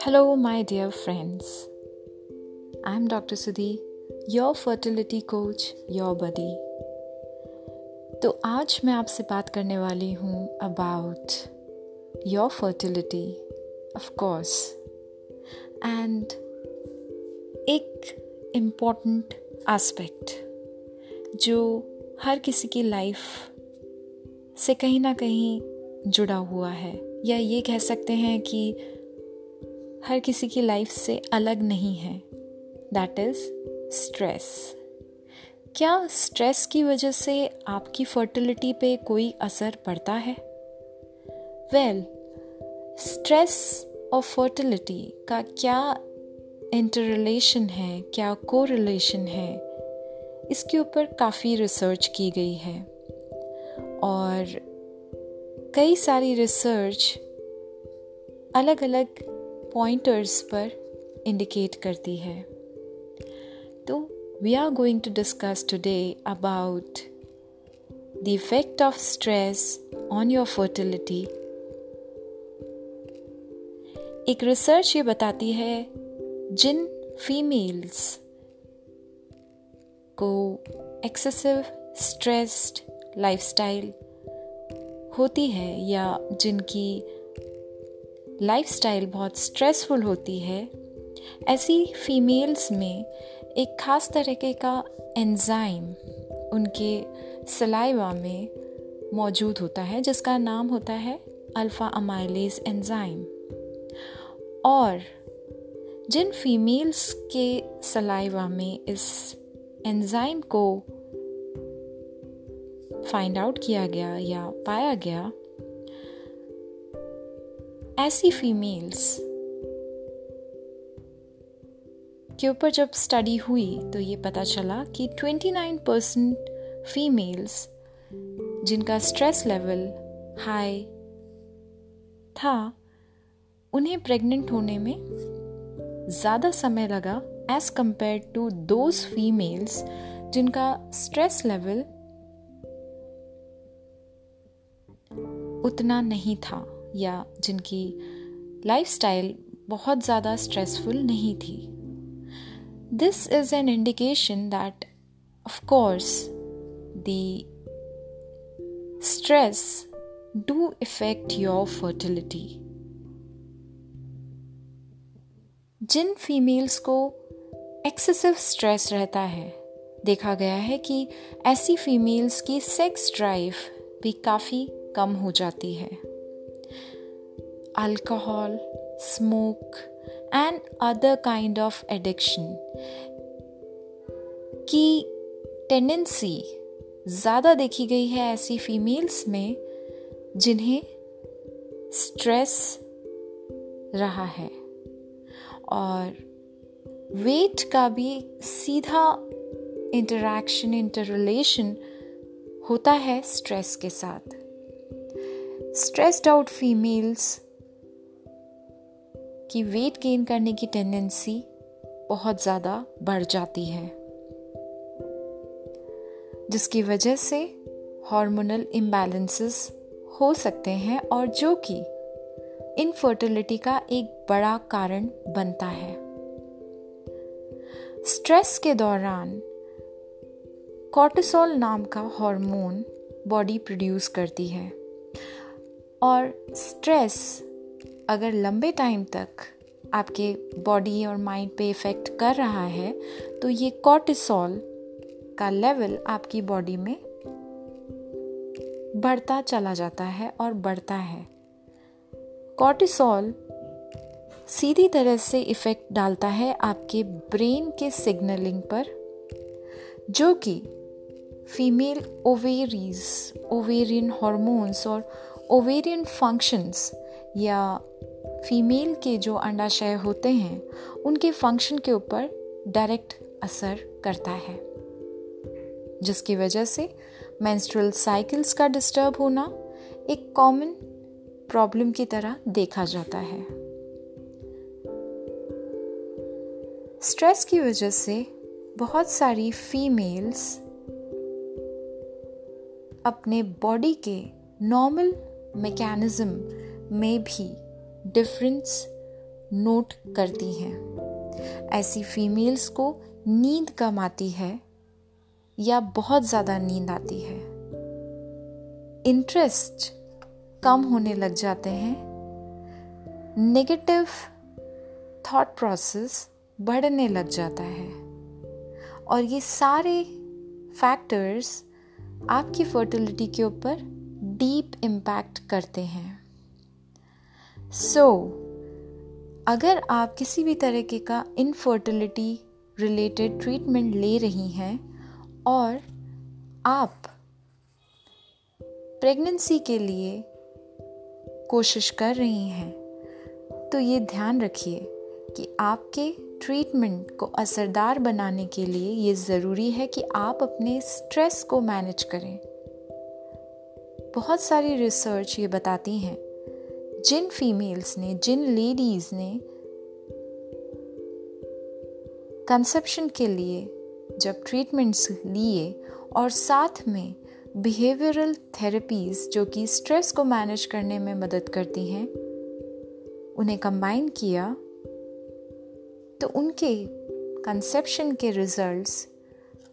Hello, my dear friends. I'm Dr. Sudhi, your fertility coach, your buddy. तो आज मैं आपसे बात करने वाली हूँ about your fertility of course and एक इंपॉर्टेंट एस्पेक्ट जो हर किसी की लाइफ से कहीं ना कहीं जुड़ा हुआ है। या ये कह सकते हैं कि हर किसी की लाइफ से अलग नहीं है। दैट इज़ स्ट्रेस क्या स्ट्रेस की वजह से आपकी फर्टिलिटी पे कोई असर पड़ता है? वेल स्ट्रेस और फर्टिलिटी का क्या इंटर रिलेशन है, क्या को रिलेशन है? इसके ऊपर काफ़ी रिसर्च की गई है। और कई सारी रिसर्च अलग अलग पॉइंटर्स पर इंडिकेट करती है। तो we are going to discuss today about the effect of stress on your fertility एक रिसर्च ये बताती है जिन फीमेल्स को एक्सेसिव स्ट्रेस्ड लाइफस्टाइल होती है या जिनकी लाइफस्टाइल बहुत स्ट्रेसफुल होती है, ऐसी फीमेल्स में एक ख़ास तरीके का एंजाइम उनके सलाइवा में मौजूद होता है, जिसका नाम होता है अल्फ़ा अमाइलेज एंजाइम और जिन फीमेल्स के सलाइवा में इस एंजाइम को फाइंड आउट किया गया या पाया गया, ऐसी फीमेल्स के ऊपर जब स्टडी हुई तो ये पता चला कि 29 परसेंट फीमेल्स जिनका स्ट्रेस लेवल हाई था, उन्हें प्रेग्नेंट होने में ज़्यादा समय लगा as compare to those females जिनका स्ट्रेस लेवल उतना नहीं था या जिनकी लाइफस्टाइल बहुत ज़्यादा स्ट्रेसफुल नहीं थी। This is an indication that of course the stress do effect your fertility Jin females को एक्सेसिव स्ट्रेस रहता है, देखा गया है कि ऐसी फीमेल्स की सेक्स ड्राइव भी काफ़ी कम हो जाती है। Alcohol smoke and other kind of addiction की टेंडेंसी ज़्यादा देखी गई है ऐसी फीमेल्स में जिन्हें स्ट्रेस रहा है और वेट का भी सीधा इंटरैक्शन इंटर रिलेशन होता है स्ट्रेस के साथ। स्ट्रेस्ड आउट फीमेल्स की वेट गेन करने की टेंडेंसी बहुत ज़्यादा बढ़ जाती है, जिसकी वजह से हार्मोनल इम्बैलेंसेस हो सकते हैं और जो कि इनफर्टिलिटी का एक बड़ा कारण बनता है। स्ट्रेस के दौरान कॉर्टिसोल नाम का हार्मोन बॉडी प्रोड्यूस करती है। और स्ट्रेस अगर लंबे टाइम तक आपके बॉडी और माइंड पे इफ़ेक्ट कर रहा है तो ये कॉर्टिसोल का लेवल आपकी बॉडी में बढ़ता चला जाता है और बढ़ता है। कॉर्टिसोल सीधी तरह से इफ़ेक्ट डालता है आपके ब्रेन के सिग्नलिंग पर, जो कि फीमेल ओवेरीज ओवेरियन हॉर्मोन्स और ओवेरियन फ़ंक्शंस या फीमेल के जो अंडाशय होते हैं, उनके फ़ंक्शन के ऊपर डायरेक्ट असर करता है। जिसकी वजह से मेंस्ट्रुअल साइकिल्स का डिस्टर्ब होना एक कॉमन प्रॉब्लम की तरह देखा जाता है। स्ट्रेस की वजह से बहुत सारी फीमेल्स अपने बॉडी के नॉर्मल मैकेनिज्म में भी डिफरेंस नोट करती हैं। ऐसी फीमेल्स को नींद कम आती है या बहुत ज़्यादा नींद आती है। इंटरेस्ट कम होने लग जाते हैं। नेगेटिव थॉट प्रोसेस बढ़ने लग जाता है। और ये सारे फैक्टर्स आपकी फर्टिलिटी के ऊपर डीप इम्पैक्ट करते हैं। सो so, अगर आप किसी भी तरीके का इनफर्टिलिटी रिलेटेड ट्रीटमेंट ले रही हैं और आप प्रेगनेंसी के लिए कोशिश कर रही हैं तो ये ध्यान रखिए कि आपके ट्रीटमेंट को असरदार बनाने के लिए ये ज़रूरी है कि आप अपने स्ट्रेस को मैनेज करें। बहुत सारी रिसर्च ये बताती हैं। जिन फीमेल्स ने, जिन लेडीज़ ने कंसेप्शन के लिए जब ट्रीटमेंट्स लिए और साथ में बिहेवियरल थेरेपीज जो कि स्ट्रेस को मैनेज करने में मदद करती हैं, उन्हें कंबाइन किया तो उनके कंसेप्शन के रिजल्ट्स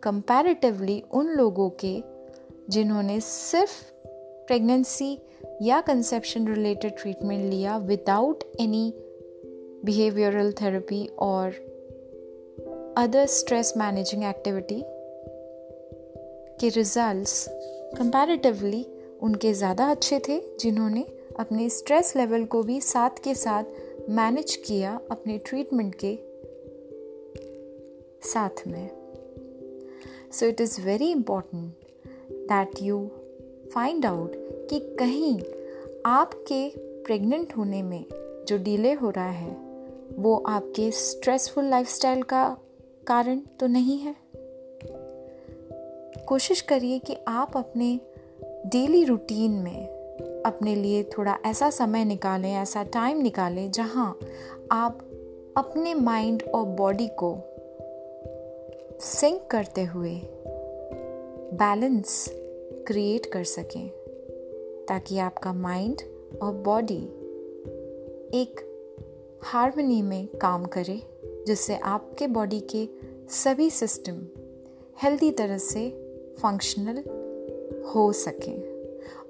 कंपैरेटिवली उन लोगों के जिन्होंने सिर्फ़ प्रेगनेंसी या कंसेप्शन रिलेटेड ट्रीटमेंट लिया विदाउट एनी बिहेवियरल थेरेपी और अदर स्ट्रेस मैनेजिंग एक्टिविटी के रिजल्ट्स कंपैरेटिवली उनके ज़्यादा अच्छे थे, जिन्होंने अपने स्ट्रेस लेवल को भी साथ के साथ मैनेज किया अपने ट्रीटमेंट के साथ में। So it is very important that you find out कि कहीं आपके प्रेग्नेंट होने में जो डिले हो रहा है, वो आपके स्ट्रेसफुल लाइफस्टाइल का कारण तो नहीं है? कोशिश करिए कि आप अपने डेली रूटीन में अपने लिए थोड़ा ऐसा समय निकालें, ऐसा टाइम निकालें, जहाँ आप अपने माइंड और बॉडी को सिंक करते हुए बैलेंस क्रिएट कर सकें, ताकि आपका माइंड और बॉडी एक हारमोनी में काम करे, जिससे आपके बॉडी के सभी सिस्टम हेल्दी तरह से फंक्शनल हो सकें।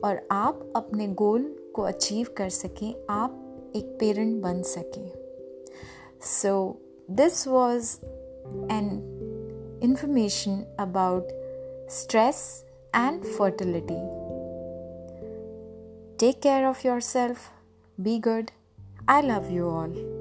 और आप अपने गोल को अचीव कर सकें, आप एक पेरेंट बन सकें। So this was an information about stress and fertility. Take care of yourself. Be good. I love you all.